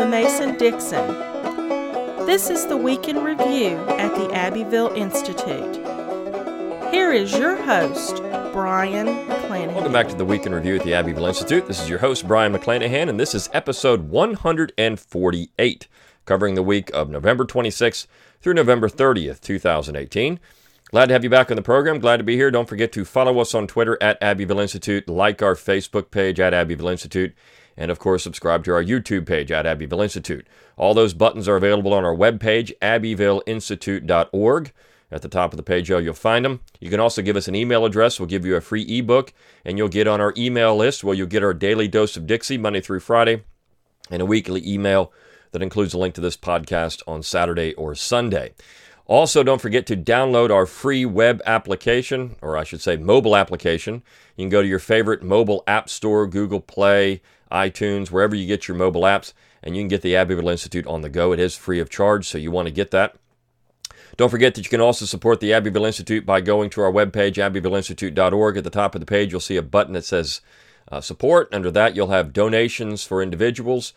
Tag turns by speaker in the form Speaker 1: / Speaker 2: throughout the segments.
Speaker 1: the Mason Dixon. This is the Week in Review at the Abbeville Institute. Here is your host, Brion McClanahan.
Speaker 2: Welcome back to the Week in Review at the Abbeville Institute. This is your host, Brion McClanahan, and this is episode 148, covering the week of November 26th through November 30th, 2018. Glad to have you back on the program. Glad to be here. Don't forget to follow us on Twitter at Abbeville Institute, like our Facebook page at Abbeville Institute, and of course, subscribe to our YouTube page at Abbeville Institute. All those buttons are available on our webpage, abbevilleinstitute.org. At the top of the page, you'll find them. You can also give us an email address. We'll give you a free ebook, and you'll get on our email list where you'll get our daily dose of Dixie Monday through Friday, and a weekly email that includes a link to this podcast on Saturday or Sunday. Also, don't forget to download our free web application, or I should say mobile application. You can go to your favorite mobile app store, Google Play, iTunes, wherever you get your mobile apps, and you can get the Abbeville Institute on the go. It is free of charge, so you want to get that. Don't forget that you can also support the Abbeville Institute by going to our webpage, abbevilleinstitute.org. At the top of the page, you'll see a button that says uh, support. Under that, you'll have donations for individuals.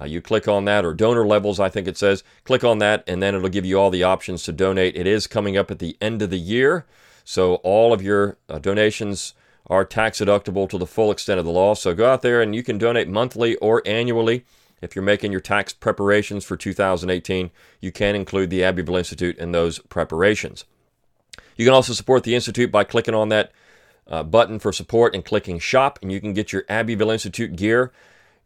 Speaker 2: Uh, you click on that, or donor levels, I think it says. Click on that, and then it'll give you all the options to donate. It is coming up at the end of the year, so all of your uh, donations are tax deductible to the full extent of the law. So go out there and you can donate monthly or annually. If you're making your tax preparations for 2018, you can include the Abbeville Institute in those preparations. You can also support the Institute by clicking on that uh, button for support and clicking shop, and you can get your Abbeville Institute gear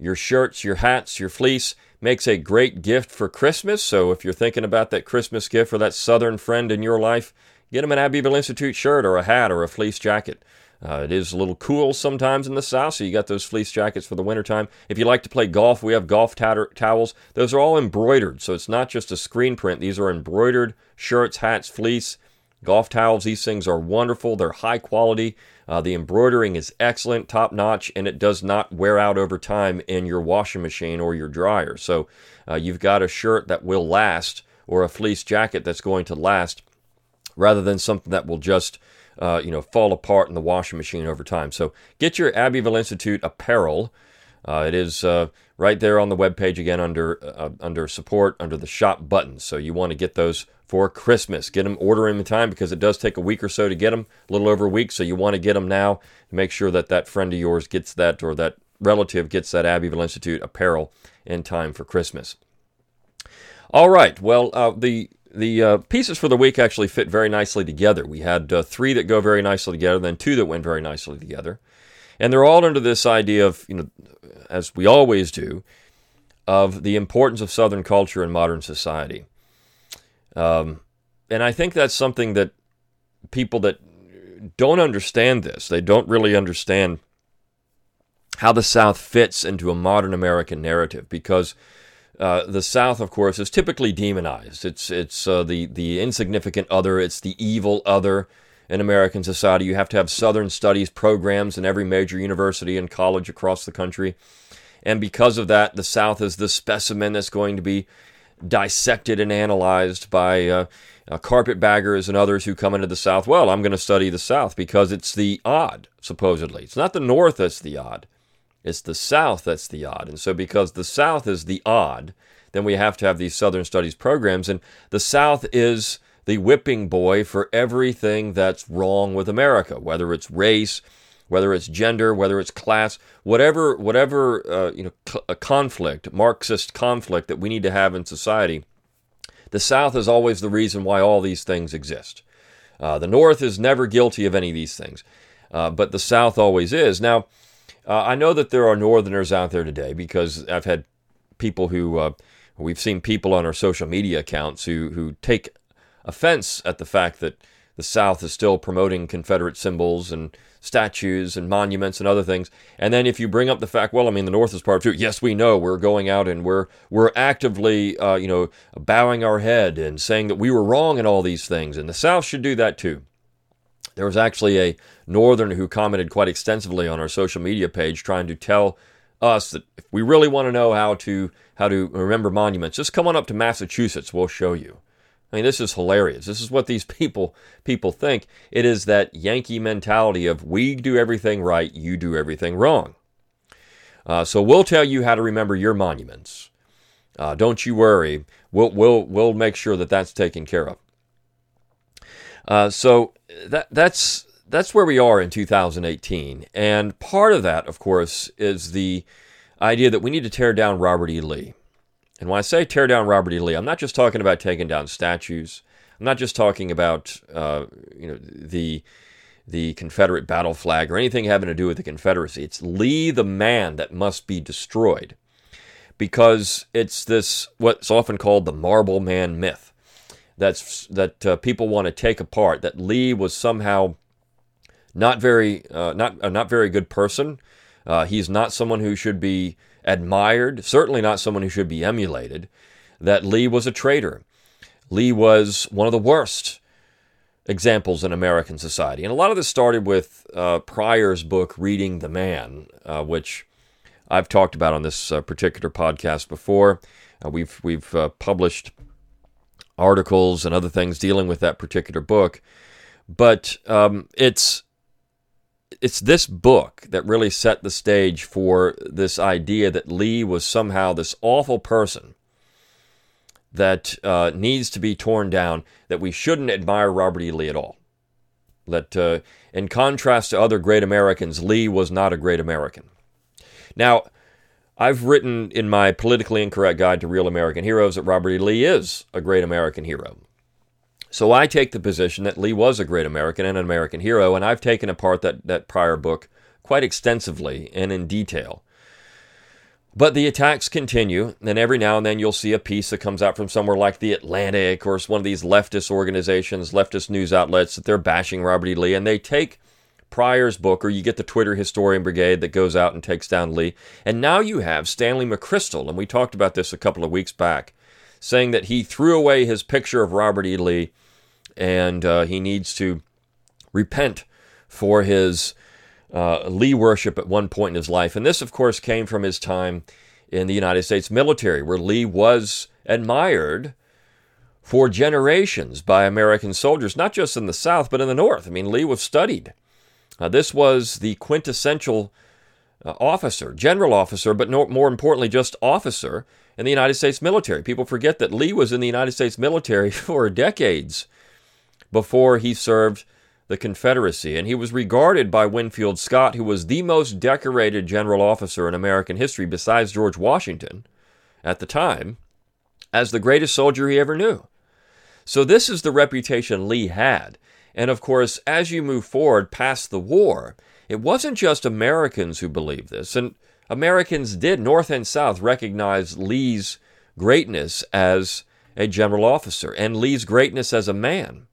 Speaker 2: your shirts, your hats, your fleece makes a great gift for Christmas. So if you're thinking about that Christmas gift for that Southern friend in your life, get them an Abbeville Institute shirt or a hat or a fleece jacket. Uh, it is a little cool sometimes in the South, so you got those fleece jackets for the wintertime. If you like to play golf, we have golf towels. Those are all embroidered, so it's not just a screen print. These are embroidered shirts, hats, fleece, golf towels. These things are wonderful. They're high quality. Uh, the embroidering is excellent, top notch, and it does not wear out over time in your washing machine or your dryer. So uh, you've got a shirt that will last or a fleece jacket that's going to last rather than something that will just uh, you know fall apart in the washing machine over time. So get your Abbeville Institute apparel. Uh, it is uh, right there on the web page again under uh, under support under the shop button. So you want to get those for Christmas. Get them, order them in time because it does take a week or so to get them, a little over a week. So you want to get them now. Make sure that that friend of yours gets that or that relative gets that Abbeville Institute apparel in time for Christmas. All right. Well, uh, the the uh, pieces for the week actually fit very nicely together. We had uh, three that go very nicely together, then two that went very nicely together, and they're all under this idea of you know, as we always do, of the importance of Southern culture in modern society. Um, and I think that's something that people that don't understand this, they don't really understand how the South fits into a modern American narrative because uh, the South, of course, is typically demonized. It's it's uh, the the insignificant other. It's the evil other in American society. You have to have Southern studies programs in every major university and college across the country, and because of that, the South is the specimen that's going to be dissected and analyzed by uh, uh, carpetbaggers and others who come into the South. Well, I'm going to study the South because it's the odd, supposedly. It's not the North that's the odd, it's the South that's the odd. And so, because the South is the odd, then we have to have these Southern Studies programs. And the South is the whipping boy for everything that's wrong with America, whether it's race, whether it's gender, whether it's class, whatever whatever uh, you know a conflict, Marxist conflict that we need to have in society. The South is always the reason why all these things exist. Uh, the North is never guilty of any of these things, uh, but the South always is. Now, uh, I know that there are Northerners out there today because I've had people who uh, we've seen people on our social media accounts who who take offense at the fact that the South is still promoting Confederate symbols and statues and monuments and other things. And then if you bring up the fact, well, I mean, the North is part of it. Yes, we know we're going out and we're we're actively, uh, you know, bowing our head and saying that we were wrong in all these things, and the South should do that too. There was actually a Northerner who commented quite extensively on our social media page, trying to tell us that if we really want to know how to how to remember monuments, just come on up to Massachusetts. We'll show you. I mean, this is hilarious. This is what these people people think. It is that Yankee mentality of we do everything right, you do everything wrong. Uh, so we'll tell you how to remember your monuments. Uh, don't you worry. We'll, we'll, we'll make sure that that's taken care of. Uh, so that, that's, that's where we are in 2018. And part of that, of course, is the idea that we need to tear down Robert E. Lee. And when I say tear down Robert E. Lee, I'm not just talking about taking down statues. I'm not just talking about uh, you know the the Confederate battle flag or anything having to do with the Confederacy. It's Lee the man that must be destroyed because it's this what's often called the Marble Man myth. That's that uh, people want to take apart. That Lee was somehow not very uh, not a not very good person. Uh, he's not someone who should be admired. Certainly not someone who should be emulated. That Lee was a traitor. Lee was one of the worst examples in American society. And a lot of this started with uh, Pryor's book, Reading the Man, uh, which I've talked about on this uh, particular podcast before. Uh, we've we've uh, published articles and other things dealing with that particular book, but um, it's it's this book that really set the stage for this idea that Lee was somehow this awful person that uh, needs to be torn down, that we shouldn't admire Robert E. Lee at all. That, uh, in contrast to other great Americans, Lee was not a great American. Now, I've written in my politically incorrect guide to real American heroes that Robert E. Lee is a great American hero. So I take the position that Lee was a great American and an American hero, and I've taken apart that, that Pryor book quite extensively and in detail. But the attacks continue, and every now and then you'll see a piece that comes out from somewhere like The Atlantic or one of these leftist organizations, leftist news outlets, that they're bashing Robert E. Lee, and they take Pryor's book, or you get the Twitter Historian Brigade that goes out and takes down Lee. And now you have Stanley McChrystal, and we talked about this a couple of weeks back, saying that he threw away his picture of Robert E. Lee and uh, he needs to repent for his uh, Lee worship at one point in his life. And this, of course, came from his time in the United States military, where Lee was admired for generations by American soldiers, not just in the South, but in the North. I mean, Lee was studied. Uh, this was the quintessential uh, officer, general officer, but no, more importantly, just officer in the United States military. People forget that Lee was in the United States military for decades before he served the Confederacy, and he was regarded by Winfield Scott, who was the most decorated general officer in American history besides George Washington at the time, as the greatest soldier he ever knew. So, this is the reputation Lee had. And of course, as you move forward past the war, it wasn't just Americans who believed this, and Americans did, North and South, recognize Lee's greatness as a general officer and Lee's greatness as a man.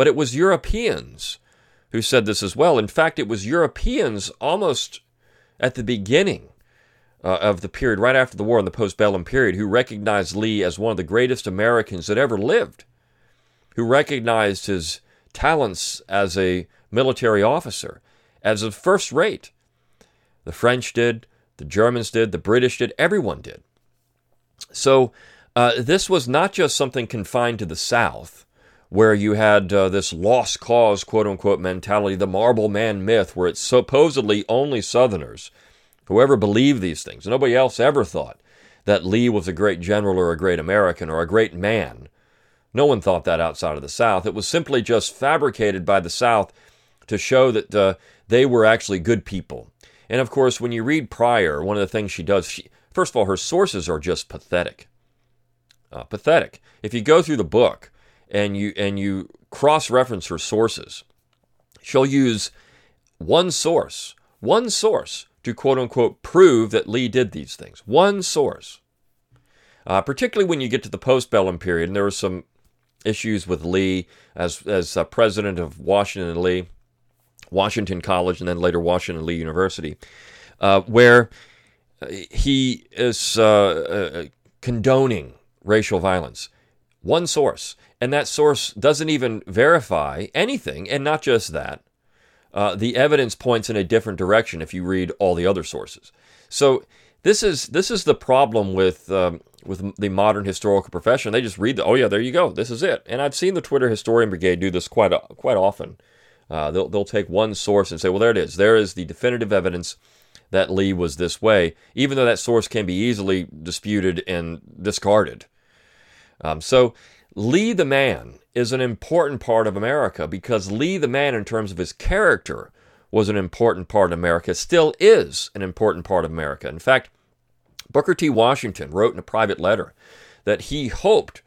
Speaker 2: But it was Europeans who said this as well. In fact, it was Europeans almost at the beginning uh, of the period, right after the war in the postbellum period, who recognized Lee as one of the greatest Americans that ever lived, who recognized his talents as a military officer as a first rate. The French did, the Germans did, the British did, everyone did. So uh, this was not just something confined to the South where you had uh, this lost cause, quote unquote, mentality, the Marble Man myth, where it's supposedly only Southerners who ever believed these things. Nobody else ever thought that Lee was a great general or a great American or a great man. No one thought that outside of the South. It was simply just fabricated by the South to show that uh, they were actually good people. And of course, when you read Pryor, one of the things she does, she, first of all, her sources are just pathetic. Uh, pathetic. If you go through the book, and you and you cross reference her sources, she'll use one source, one source to quote unquote prove that Lee did these things. One source. Uh, particularly when you get to the postbellum period, and there were some issues with Lee as as uh, president of Washington Lee, Washington College, and then later Washington Lee University, uh, where he is uh, uh, condoning racial violence. One source and that source doesn't even verify anything. And not just that, uh, the evidence points in a different direction if you read all the other sources. So this is this is the problem with um, with the modern historical profession. They just read the oh yeah there you go this is it. And I've seen the Twitter historian brigade do this quite quite often. Uh, they'll they'll take one source and say well there it is there is the definitive evidence that Lee was this way, even though that source can be easily disputed and discarded. Um, so, Lee the man is an important part of America because Lee the man, in terms of his character, was an important part of America, still is an important part of America. In fact, Booker T. Washington wrote in a private letter that he hoped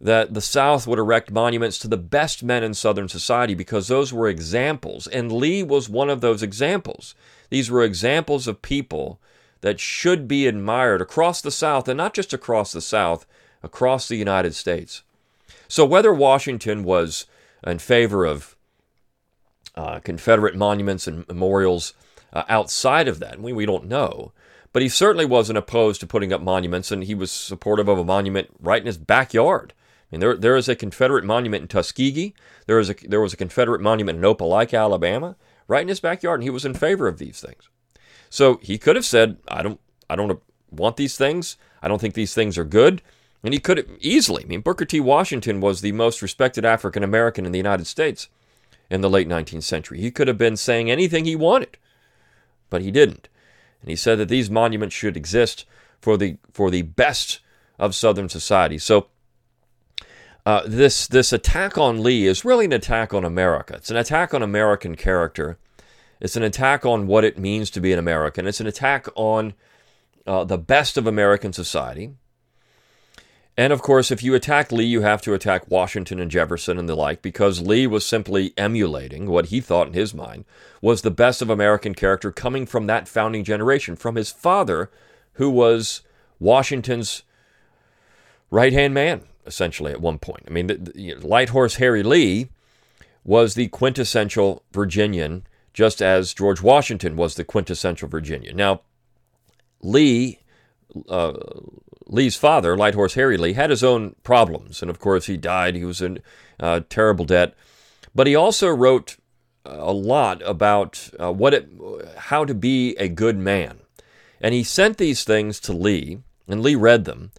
Speaker 2: that the South would erect monuments to the best men in Southern society because those were examples. And Lee was one of those examples. These were examples of people that should be admired across the South, and not just across the South, across the United States. So whether Washington was in favor of uh, Confederate monuments and memorials uh, outside of that, we, we don't know. But he certainly wasn't opposed to putting up monuments, and he was supportive of a monument right in his backyard. I mean, there, there is a Confederate monument in Tuskegee. There, is a, there was a Confederate monument in Opelika, Alabama, right in his backyard, and he was in favor of these things. So he could have said, I don't, I don't want these things. I don't think these things are good. And he could easily. I mean, Booker T. Washington was the most respected African American in the United States in the late 19th century. He could have been saying anything he wanted, but he didn't. And he said that these monuments should exist for the for the best of Southern society. So uh, this this attack on Lee is really an attack on America. It's an attack on American character. It's an attack on what it means to be an American. It's an attack on uh, the best of American society. And of course, if you attack Lee, you have to attack Washington and Jefferson and the like, because Lee was simply emulating what he thought in his mind was the best of American character coming from that founding generation, from his father, who was Washington's right hand man, essentially, at one point. I mean, the, the, Light Horse Harry Lee was the quintessential Virginian, just as George Washington was the quintessential Virginian. Now, Lee. Uh, Lee's father, Light Horse Harry Lee, had his own problems, and of course he died. He was in uh, terrible debt, but he also wrote uh, a lot about uh, what it, how to be a good man, and he sent these things to Lee, and Lee read them,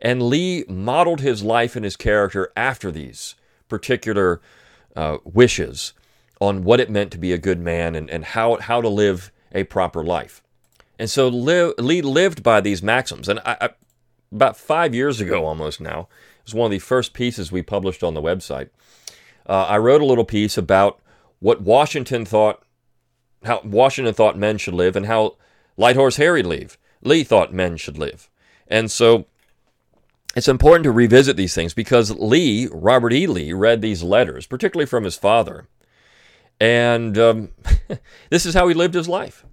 Speaker 2: and Lee modeled his life and his character after these particular uh, wishes on what it meant to be a good man and, and how how to live a proper life. And so Lee lived by these maxims. And I, about five years ago almost now. It was one of the first pieces we published on the website. Uh, I wrote a little piece about what Washington thought, how Washington thought men should live, and how Light Horse Harry live. Lee thought men should live. And so it's important to revisit these things because Lee, Robert E. Lee, read these letters, particularly from his father. And um, this is how he lived his life.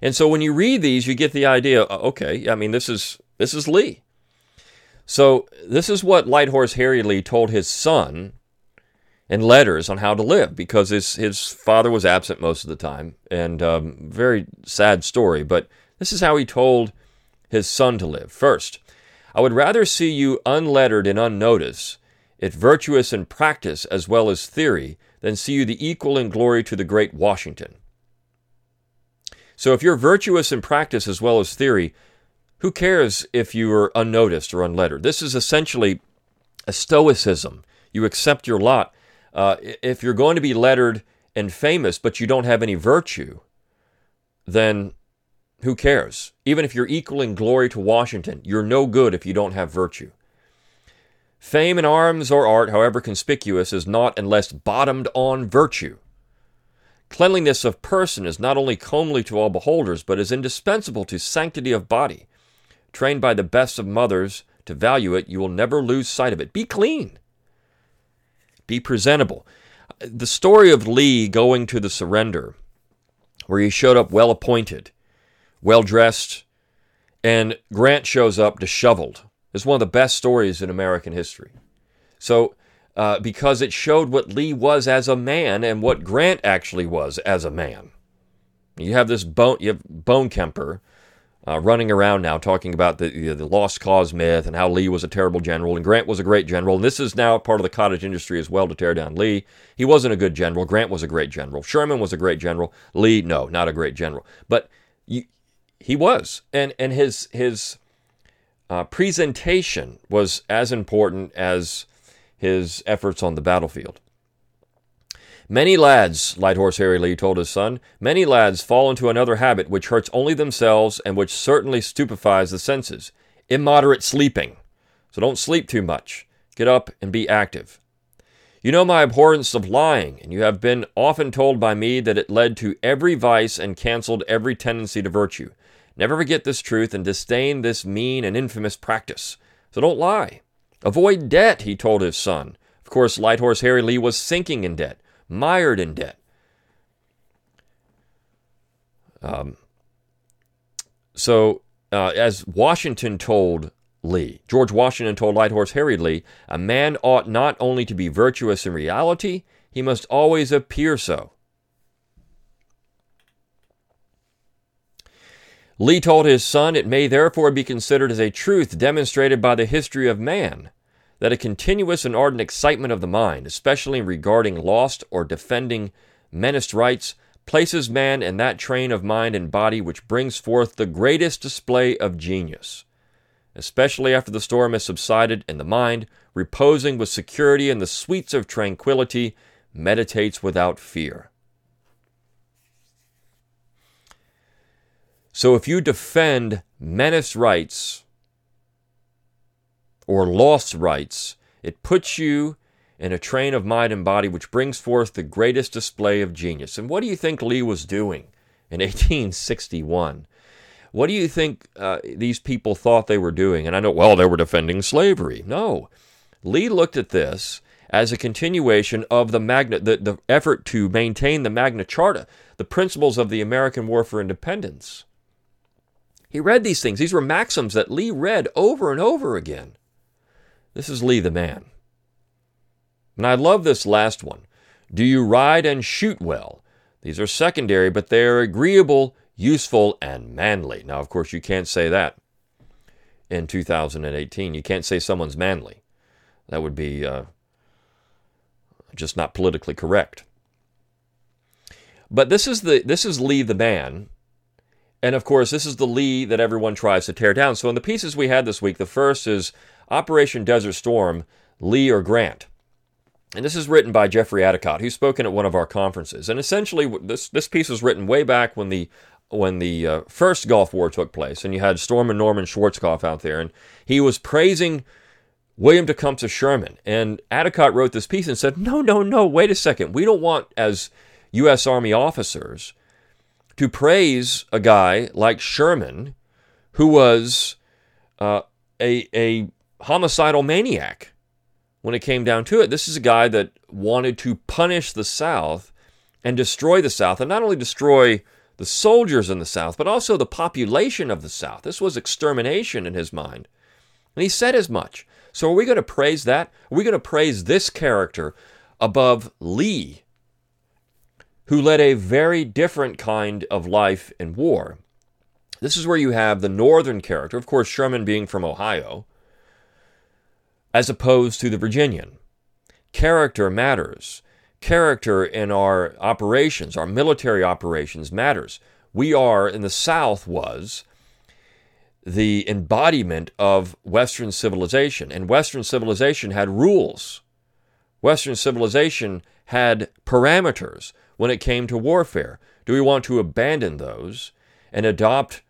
Speaker 2: And so when you read these, you get the idea. Uh, okay, I mean, this is this is Lee. So, this is what Light Horse Harry Lee told his son in letters on how to live because his, his father was absent most of the time. And um, very sad story, but this is how he told his son to live. First, I would rather see you unlettered and unnoticed, if virtuous in practice as well as theory, than see you the equal in glory to the great Washington. So, if you're virtuous in practice as well as theory, who cares if you are unnoticed or unlettered? This is essentially a stoicism. You accept your lot. Uh, if you're going to be lettered and famous, but you don't have any virtue, then who cares? Even if you're equal in glory to Washington, you're no good if you don't have virtue. Fame in arms or art, however conspicuous, is not unless bottomed on virtue. Cleanliness of person is not only comely to all beholders, but is indispensable to sanctity of body. Trained by the best of mothers to value it, you will never lose sight of it. Be clean. Be presentable. The story of Lee going to the surrender, where he showed up well appointed, well dressed, and Grant shows up disheveled, is one of the best stories in American history. So, uh, because it showed what Lee was as a man and what Grant actually was as a man. You have this bone, you have Bonekemper, uh, running around now talking about the, you know, the lost cause myth and how Lee was a terrible general and Grant was a great general. And this is now part of the cottage industry as well to tear down Lee. He wasn't a good general. Grant was a great general. Sherman was a great general. Lee, no, not a great general. But you, he was, and and his his uh, presentation was as important as his efforts on the battlefield. Many lads, Light Horse Harry Lee told his son, many lads fall into another habit which hurts only themselves and which certainly stupefies the senses immoderate sleeping. So don't sleep too much. Get up and be active. You know my abhorrence of lying, and you have been often told by me that it led to every vice and canceled every tendency to virtue. Never forget this truth and disdain this mean and infamous practice. So don't lie. Avoid debt, he told his son. Of course, Light Horse Harry Lee was sinking in debt, mired in debt. Um, so, uh, as Washington told Lee, George Washington told Light Horse Harry Lee, a man ought not only to be virtuous in reality, he must always appear so. Lee told his son, It may therefore be considered as a truth demonstrated by the history of man that a continuous and ardent excitement of the mind, especially regarding lost or defending menaced rights, places man in that train of mind and body which brings forth the greatest display of genius. Especially after the storm has subsided and the mind, reposing with security in the sweets of tranquility, meditates without fear. So if you defend menaced rights or lost rights, it puts you in a train of mind and body which brings forth the greatest display of genius. And what do you think Lee was doing in 1861? What do you think uh, these people thought they were doing? And I know, well, they were defending slavery. No. Lee looked at this as a continuation of the, Magna, the, the effort to maintain the Magna Charta, the principles of the American War for Independence. He read these things. These were maxims that Lee read over and over again. This is Lee the man. And I love this last one. Do you ride and shoot well? These are secondary, but they are agreeable, useful, and manly. Now, of course, you can't say that in 2018. You can't say someone's manly. That would be uh, just not politically correct. But this is the this is Lee the man and of course, this is the Lee that everyone tries to tear down. So, in the pieces we had this week, the first is Operation Desert Storm, Lee or Grant. And this is written by Jeffrey Addicott, who's spoken at one of our conferences. And essentially, this, this piece was written way back when the when the uh, first Gulf War took place, and you had Stormin' Norman Schwarzkopf out there, and he was praising William Tecumseh Sherman. And Addicott wrote this piece and said, No, no, no, wait a second. We don't want, as U.S. Army officers, to praise a guy like Sherman, who was uh, a, a homicidal maniac when it came down to it. This is a guy that wanted to punish the South and destroy the South, and not only destroy the soldiers in the South, but also the population of the South. This was extermination in his mind. And he said as much. So are we going to praise that? Are we going to praise this character above Lee, who led a very different kind of life in war. This is where you have the northern character, of course, Sherman being from Ohio, as opposed to the Virginian. Character matters. Character in our operations, our military operations, matters. We are, in the South, was the embodiment of Western civilization, and Western civilization had rules. Western civilization had parameters when it came to warfare? Do we want to abandon those and adopt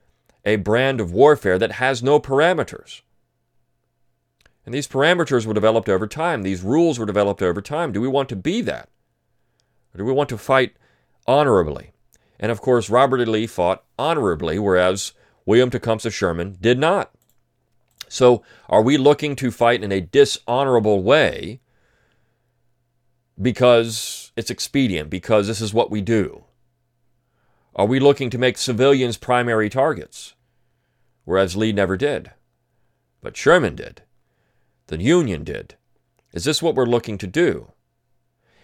Speaker 2: a brand of warfare that has no parameters? And these parameters were developed over time. These rules were developed over time. Do we want to be that? Or do we want to fight honorably? And of course, Robert E. Lee fought honorably, whereas William Tecumseh Sherman did not. So, are we looking to fight in a dishonorable way because it's expedient because this is what we do? Are we looking to make civilians primary targets? Whereas Lee never did. But Sherman did. The Union did. Is this what we're looking to do?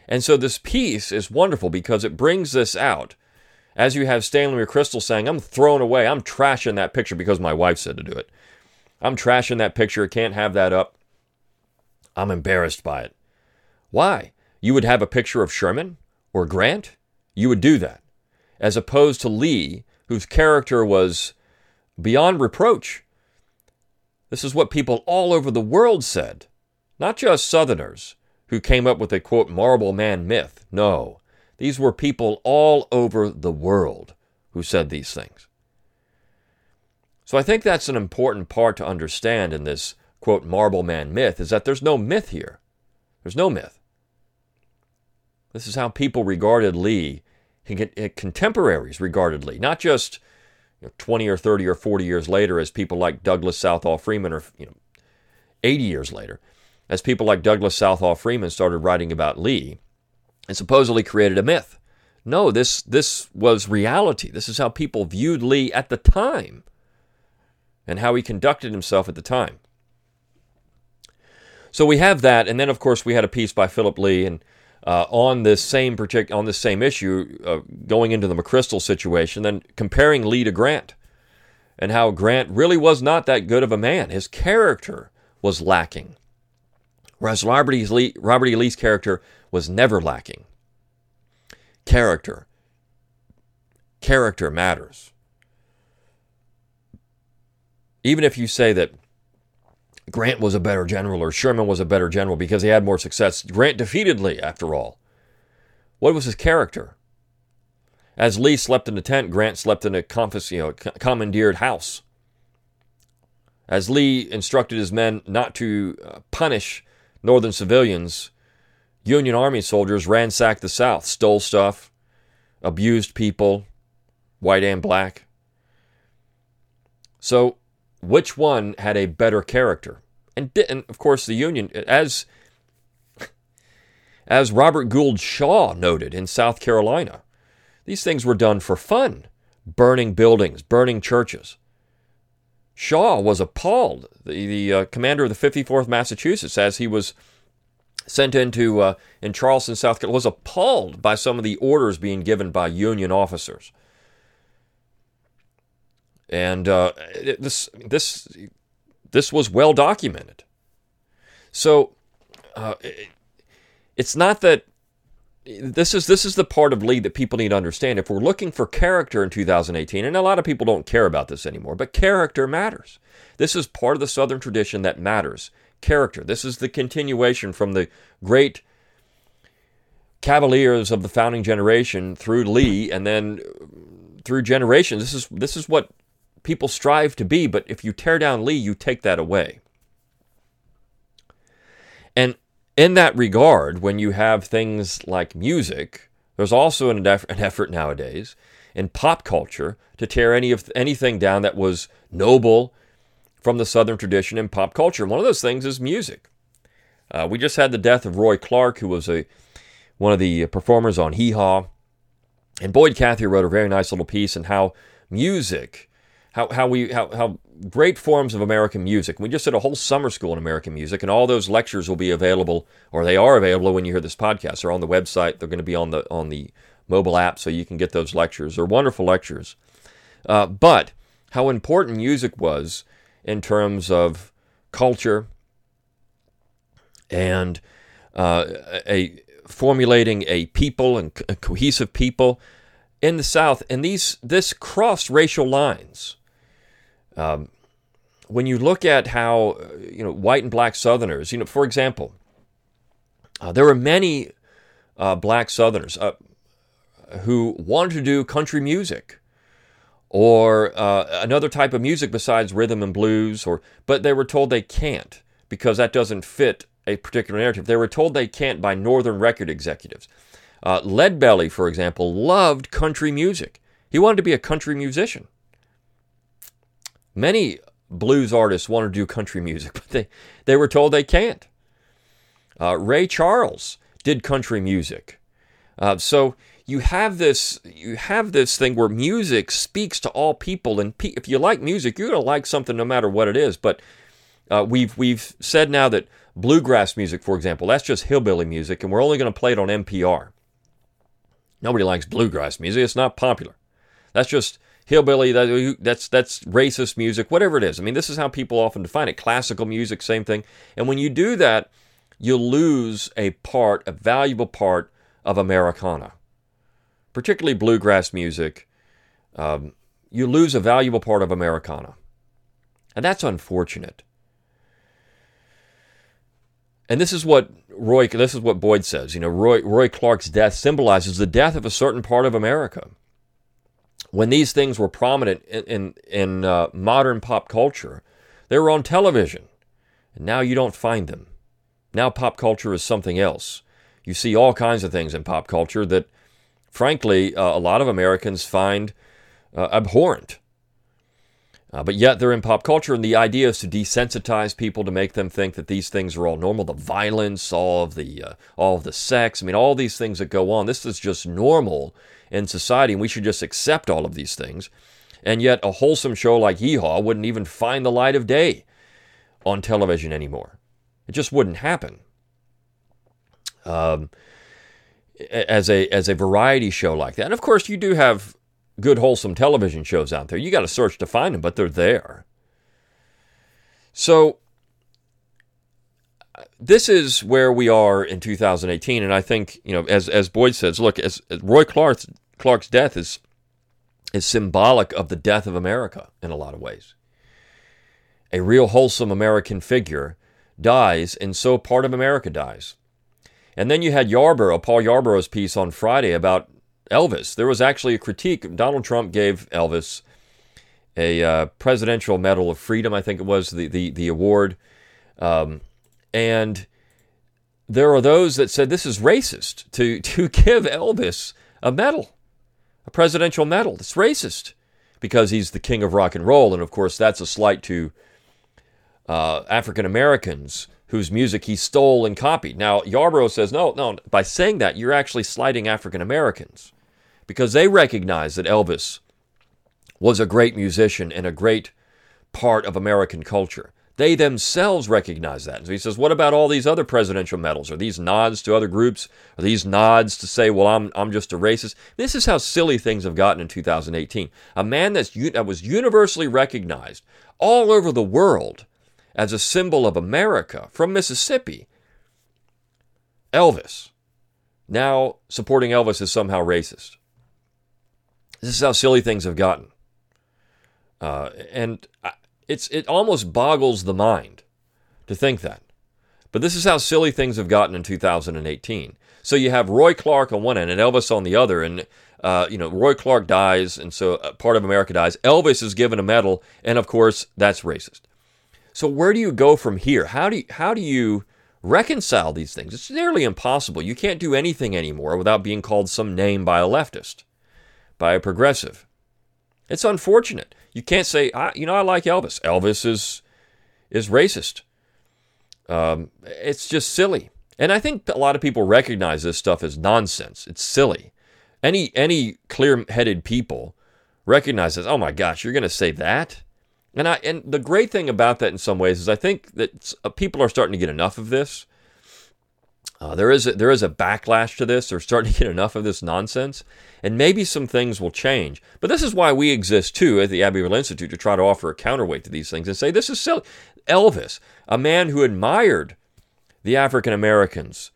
Speaker 2: And so this piece is wonderful because it brings this out. As you have Stanley McChrystal saying, I'm throwing away, I'm trashing that picture because my wife said to do it. I'm trashing that picture, can't have that up. I'm embarrassed by it. Why? you would have a picture of Sherman or Grant, you would do that. As opposed to Lee, whose character was beyond reproach. This is what people all over the world said, not just Southerners, who came up with a quote marble man myth. No, these were people all over the world who said these things. So I think that's an important part to understand in this quote marble man myth is that there's no myth here. There's no myth. This is how people regarded Lee, contemporaries regarded Lee, not just you know, 20 or 30 or 40 years later as people like Douglas Southall Freeman or you know 80 years later as people like Douglas Southall Freeman started writing about Lee and supposedly created a myth. No, this this was reality. This is how people viewed Lee at the time and how he conducted himself at the time. So we have that, and then of course we had a piece by Philip Leigh and uh, on this same partic- on this same issue, uh, going into the McChrystal situation, then comparing Lee to Grant, and how Grant really was not that good of a man. His character was lacking. Whereas Robert E. Lee, Robert e. Lee's character was never lacking. Character. Character matters. Even if you say that Grant was a better general or Sherman was a better general because he had more success, Grant defeated Lee, after all. What was his character? As Lee slept in a tent, Grant slept in a confis- you know, commandeered house. As Lee instructed his men not to uh, punish Northern civilians, Union Army soldiers ransacked the South, stole stuff, abused people, white and black. So, which one had a better character? And, did and of course, the Union, as as Robert Gould Shaw noted in South Carolina, these things were done for fun, burning buildings, burning churches. Shaw was appalled. The, the uh, commander of the 54th Massachusetts, as he was sent into uh, in Charleston, South Carolina, was appalled by some of the orders being given by Union officers. And uh, this this this was well documented. So uh, it's not that this is this is the part of Lee that people need to understand. If we're looking for character in 2018, and a lot of people don't care about this anymore, but character matters. This is part of the Southern tradition that matters. Character. This is the continuation from the great cavaliers of the founding generation through Lee, and then through generations. This is this is what people strive to be. But if you tear down Lee, you take that away. And in that regard, when you have things like music, there's also an, an effort nowadays in pop culture to tear any of anything down that was noble from the Southern tradition in pop culture. One of those things is music. Uh, we just had the death of Roy Clark, who was a one of the performers on Hee Haw, and Boyd Cathey wrote a very nice little piece on how music, how how we how how great forms of American music. We just did a whole summer school in American music, and all those lectures will be available, or they are available when you hear this podcast. They're on the website. They're going to be on the on the mobile app, so you can get those lectures. They're wonderful lectures. Uh, but how important music was in terms of culture and uh, a formulating a people and a cohesive people in the South, and these this crossed racial lines. Um, when you look at how uh, you know white and black Southerners, you know, for example, uh, there were many uh, black Southerners uh, who wanted to do country music or uh, another type of music besides rhythm and blues, or but they were told they can't because that doesn't fit a particular narrative. They were told they can't by Northern record executives. Uh, Leadbelly, for example, loved country music. He wanted to be a country musician. Many blues artists want to do country music, but they, they were told they can't. Uh, Ray Charles did country music. Uh, so you have this you have this thing where music speaks to all people, and pe- if you like music, you're gonna like something no matter what it is. But uh, we've we've said now that bluegrass music, for example, that's just hillbilly music, and we're only going to play it on NPR. Nobody likes bluegrass music; it's not popular. That's just hillbilly, that, that's that's racist music, whatever it is. I mean, this is how people often define it. Classical music, same thing. And when you do that, you lose a part, a valuable part of Americana, particularly bluegrass music. Um, you lose a valuable part of Americana, and that's unfortunate. And this is what Roy, this is what Boyd says. You know, Roy, Roy Clark's death symbolizes the death of a certain part of America. When these things were prominent in in, in uh, modern pop culture, they were on television, and now you don't find them. Now pop culture is something else. You see all kinds of things in pop culture that, frankly, uh, a lot of Americans find uh, abhorrent. Uh, but yet they're in pop culture, and the idea is to desensitize people to make them think that these things are all normal. The violence, all of the uh, all of the sex. I mean, all these things that go on. This is just normal in society, and we should just accept all of these things. And yet, a wholesome show like Hee Haw wouldn't even find the light of day on television anymore. It just wouldn't happen. Um, as a as a variety show like that, and of course, you do have good, wholesome television shows out there. You got to search to find them, but they're there. So, this is where we are in 2018, and I think you know, as as Boyd says, look, as, as Roy Clark's Clark's death is is symbolic of the death of America in a lot of ways. A real wholesome American figure dies, and so part of America dies. And then you had Yarborough, Paul Yarborough's piece on Friday about Elvis. There was actually a critique. Donald Trump gave Elvis a uh, Presidential Medal of Freedom, I think it was the the, the award, um, and there are those that said this is racist to to give Elvis a medal, a presidential medal. It's racist because he's the king of rock and roll, and of course that's a slight to uh, African Americans whose music he stole and copied. Now Yarborough says no, no. By saying that, you're actually slighting African Americans because they recognized that Elvis was a great musician and a great part of American culture. They themselves recognize that. So he says, What about all these other presidential medals? Are these nods to other groups? Are these nods to say, Well, I'm, I'm just a racist? This is how silly things have gotten in 2018. A man that's, that was universally recognized all over the world as a symbol of America from Mississippi, Elvis. Now supporting Elvis is somehow racist. This is how silly things have gotten. Uh, and it's it almost boggles the mind to think that. But this is how silly things have gotten in 2018. So you have Roy Clark on one end and Elvis on the other, and uh, you know Roy Clark dies, and so uh, part of America dies. Elvis is given a medal, and of course that's racist. So where do you go from here? How do you, how do you reconcile these things? It's nearly impossible. You can't do anything anymore without being called some name by a leftist by a progressive. It's unfortunate. You can't say, you know, I like Elvis. Elvis is is racist. Um, it's just silly, and I think a lot of people recognize this stuff as nonsense. It's silly. Any any clear-headed people recognize this. Oh my gosh, you're going to say that? And I and the great thing about that in some ways is I think that uh, people are starting to get enough of this uh, there is a, there is a backlash to this. They're starting to get enough of this nonsense, and maybe some things will change. But this is why we exist too at the Abbeville Institute to try to offer a counterweight to these things and say this is silly. Elvis, a man who admired the African Americans,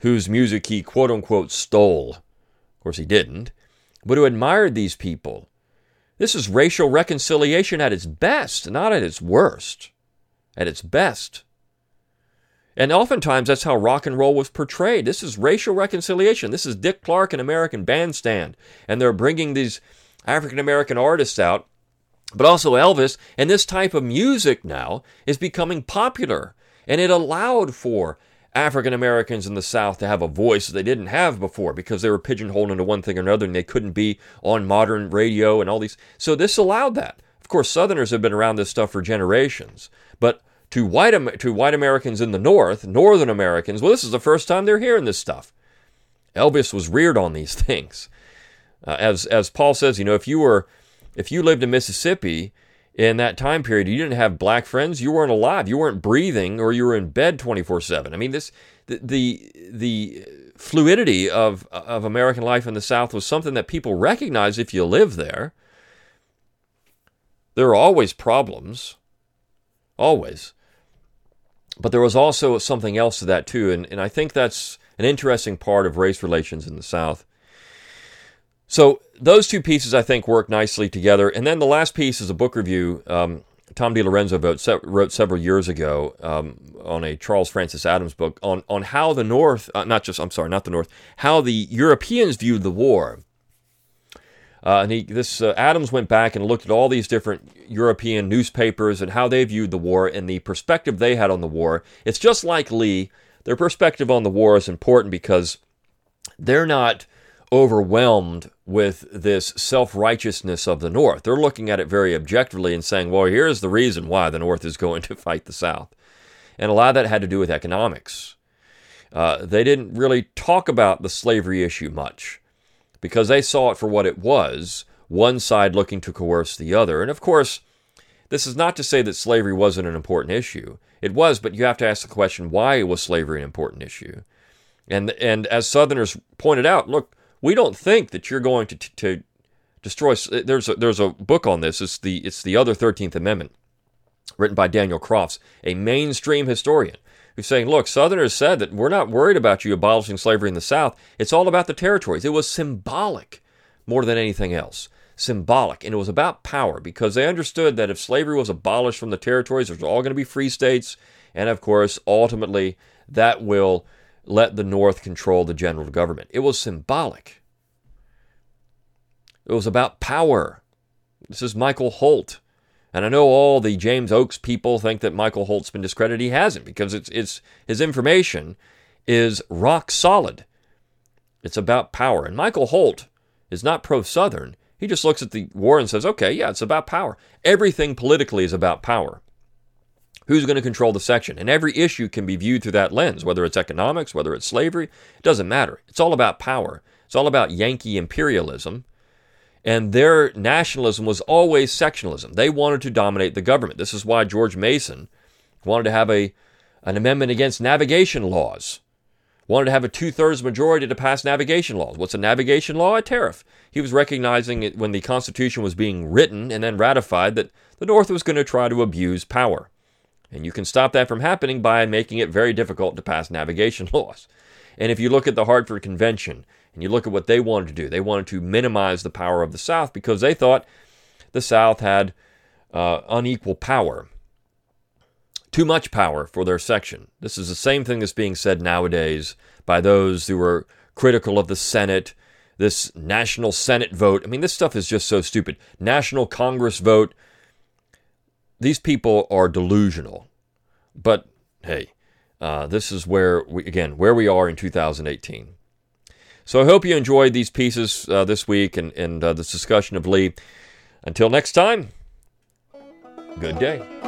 Speaker 2: whose music he quote unquote stole. Of course, he didn't, but who admired these people. This is racial reconciliation at its best, not at its worst. At its best. And oftentimes that's how rock and roll was portrayed. This is racial reconciliation. This is Dick Clark and American Bandstand. And they're bringing these African American artists out, but also Elvis. And this type of music now is becoming popular. And it allowed for African Americans in the South to have a voice they didn't have before because they were pigeonholed into one thing or another and they couldn't be on modern radio and all these. So this allowed that. Of course, Southerners have been around this stuff for generations. But to white, to white Americans in the North, Northern Americans, well, this is the first time they're hearing this stuff. Elvis was reared on these things. Uh, as, as Paul says, you know, if you were, if you lived in Mississippi in that time period, you didn't have black friends, you weren't alive, you weren't breathing, or you were in bed 24 7. I mean, this, the, the, the fluidity of, of American life in the South was something that people recognize if you live there. There are always problems, always. But there was also something else to that too, and, and I think that's an interesting part of race relations in the South. So those two pieces I think work nicely together. And then the last piece is a book review um, Tom DiLorenzo wrote, wrote several years ago um, on a Charles Francis Adams book on, on how the North, uh, not just, I'm sorry, not the North, how the Europeans viewed the war. Uh, and he, this uh, Adams went back and looked at all these different European newspapers and how they viewed the war and the perspective they had on the war. It's just like Lee. Their perspective on the war is important because they're not overwhelmed with this self righteousness of the North. They're looking at it very objectively and saying, well, here's the reason why the North is going to fight the South. And a lot of that had to do with economics. Uh, they didn't really talk about the slavery issue much because they saw it for what it was one side looking to coerce the other. And of course, this is not to say that slavery wasn't an important issue. It was, but you have to ask the question why was slavery an important issue? And, and as Southerners pointed out, look, we don't think that you're going to, to destroy. There's a, there's a book on this. It's the it's the other Thirteenth Amendment, written by Daniel Crofts, a mainstream historian, who's saying, look, Southerners said that we're not worried about you abolishing slavery in the South. It's all about the territories. It was symbolic more than anything else. Symbolic. And it was about power because they understood that if slavery was abolished from the territories, there's all going to be free states. And of course, ultimately, that will let the North control the general government. It was symbolic. It was about power. This is Michael Holt. And I know all the James Oakes people think that Michael Holt's been discredited. He hasn't because it's, it's his information is rock solid. It's about power. And Michael Holt is not pro Southern. He just looks at the war and says, okay, yeah, it's about power. Everything politically is about power who's going to control the section. And every issue can be viewed through that lens, whether it's economics, whether it's slavery, it doesn't matter. It's all about power. It's all about Yankee imperialism. And their nationalism was always sectionalism. They wanted to dominate the government. This is why George Mason wanted to have a, an amendment against navigation laws, wanted to have a two thirds majority to pass navigation laws. What's a navigation law? A tariff. He was recognizing it when the Constitution was being written and then ratified that the North was going to try to abuse power. And you can stop that from happening by making it very difficult to pass navigation laws. And if you look at the Hartford Convention and you look at what they wanted to do, they wanted to minimize the power of the South because they thought the South had uh, unequal power, too much power for their section. This is the same thing that's being said nowadays by those who are critical of the Senate, this national Senate vote. I mean, this stuff is just so stupid. National Congress vote these people are delusional. But hey, uh, this is where we again where we are in 2018. So I hope you enjoyed these pieces uh, this week and and uh, this discussion of Lee. Until next time, good day.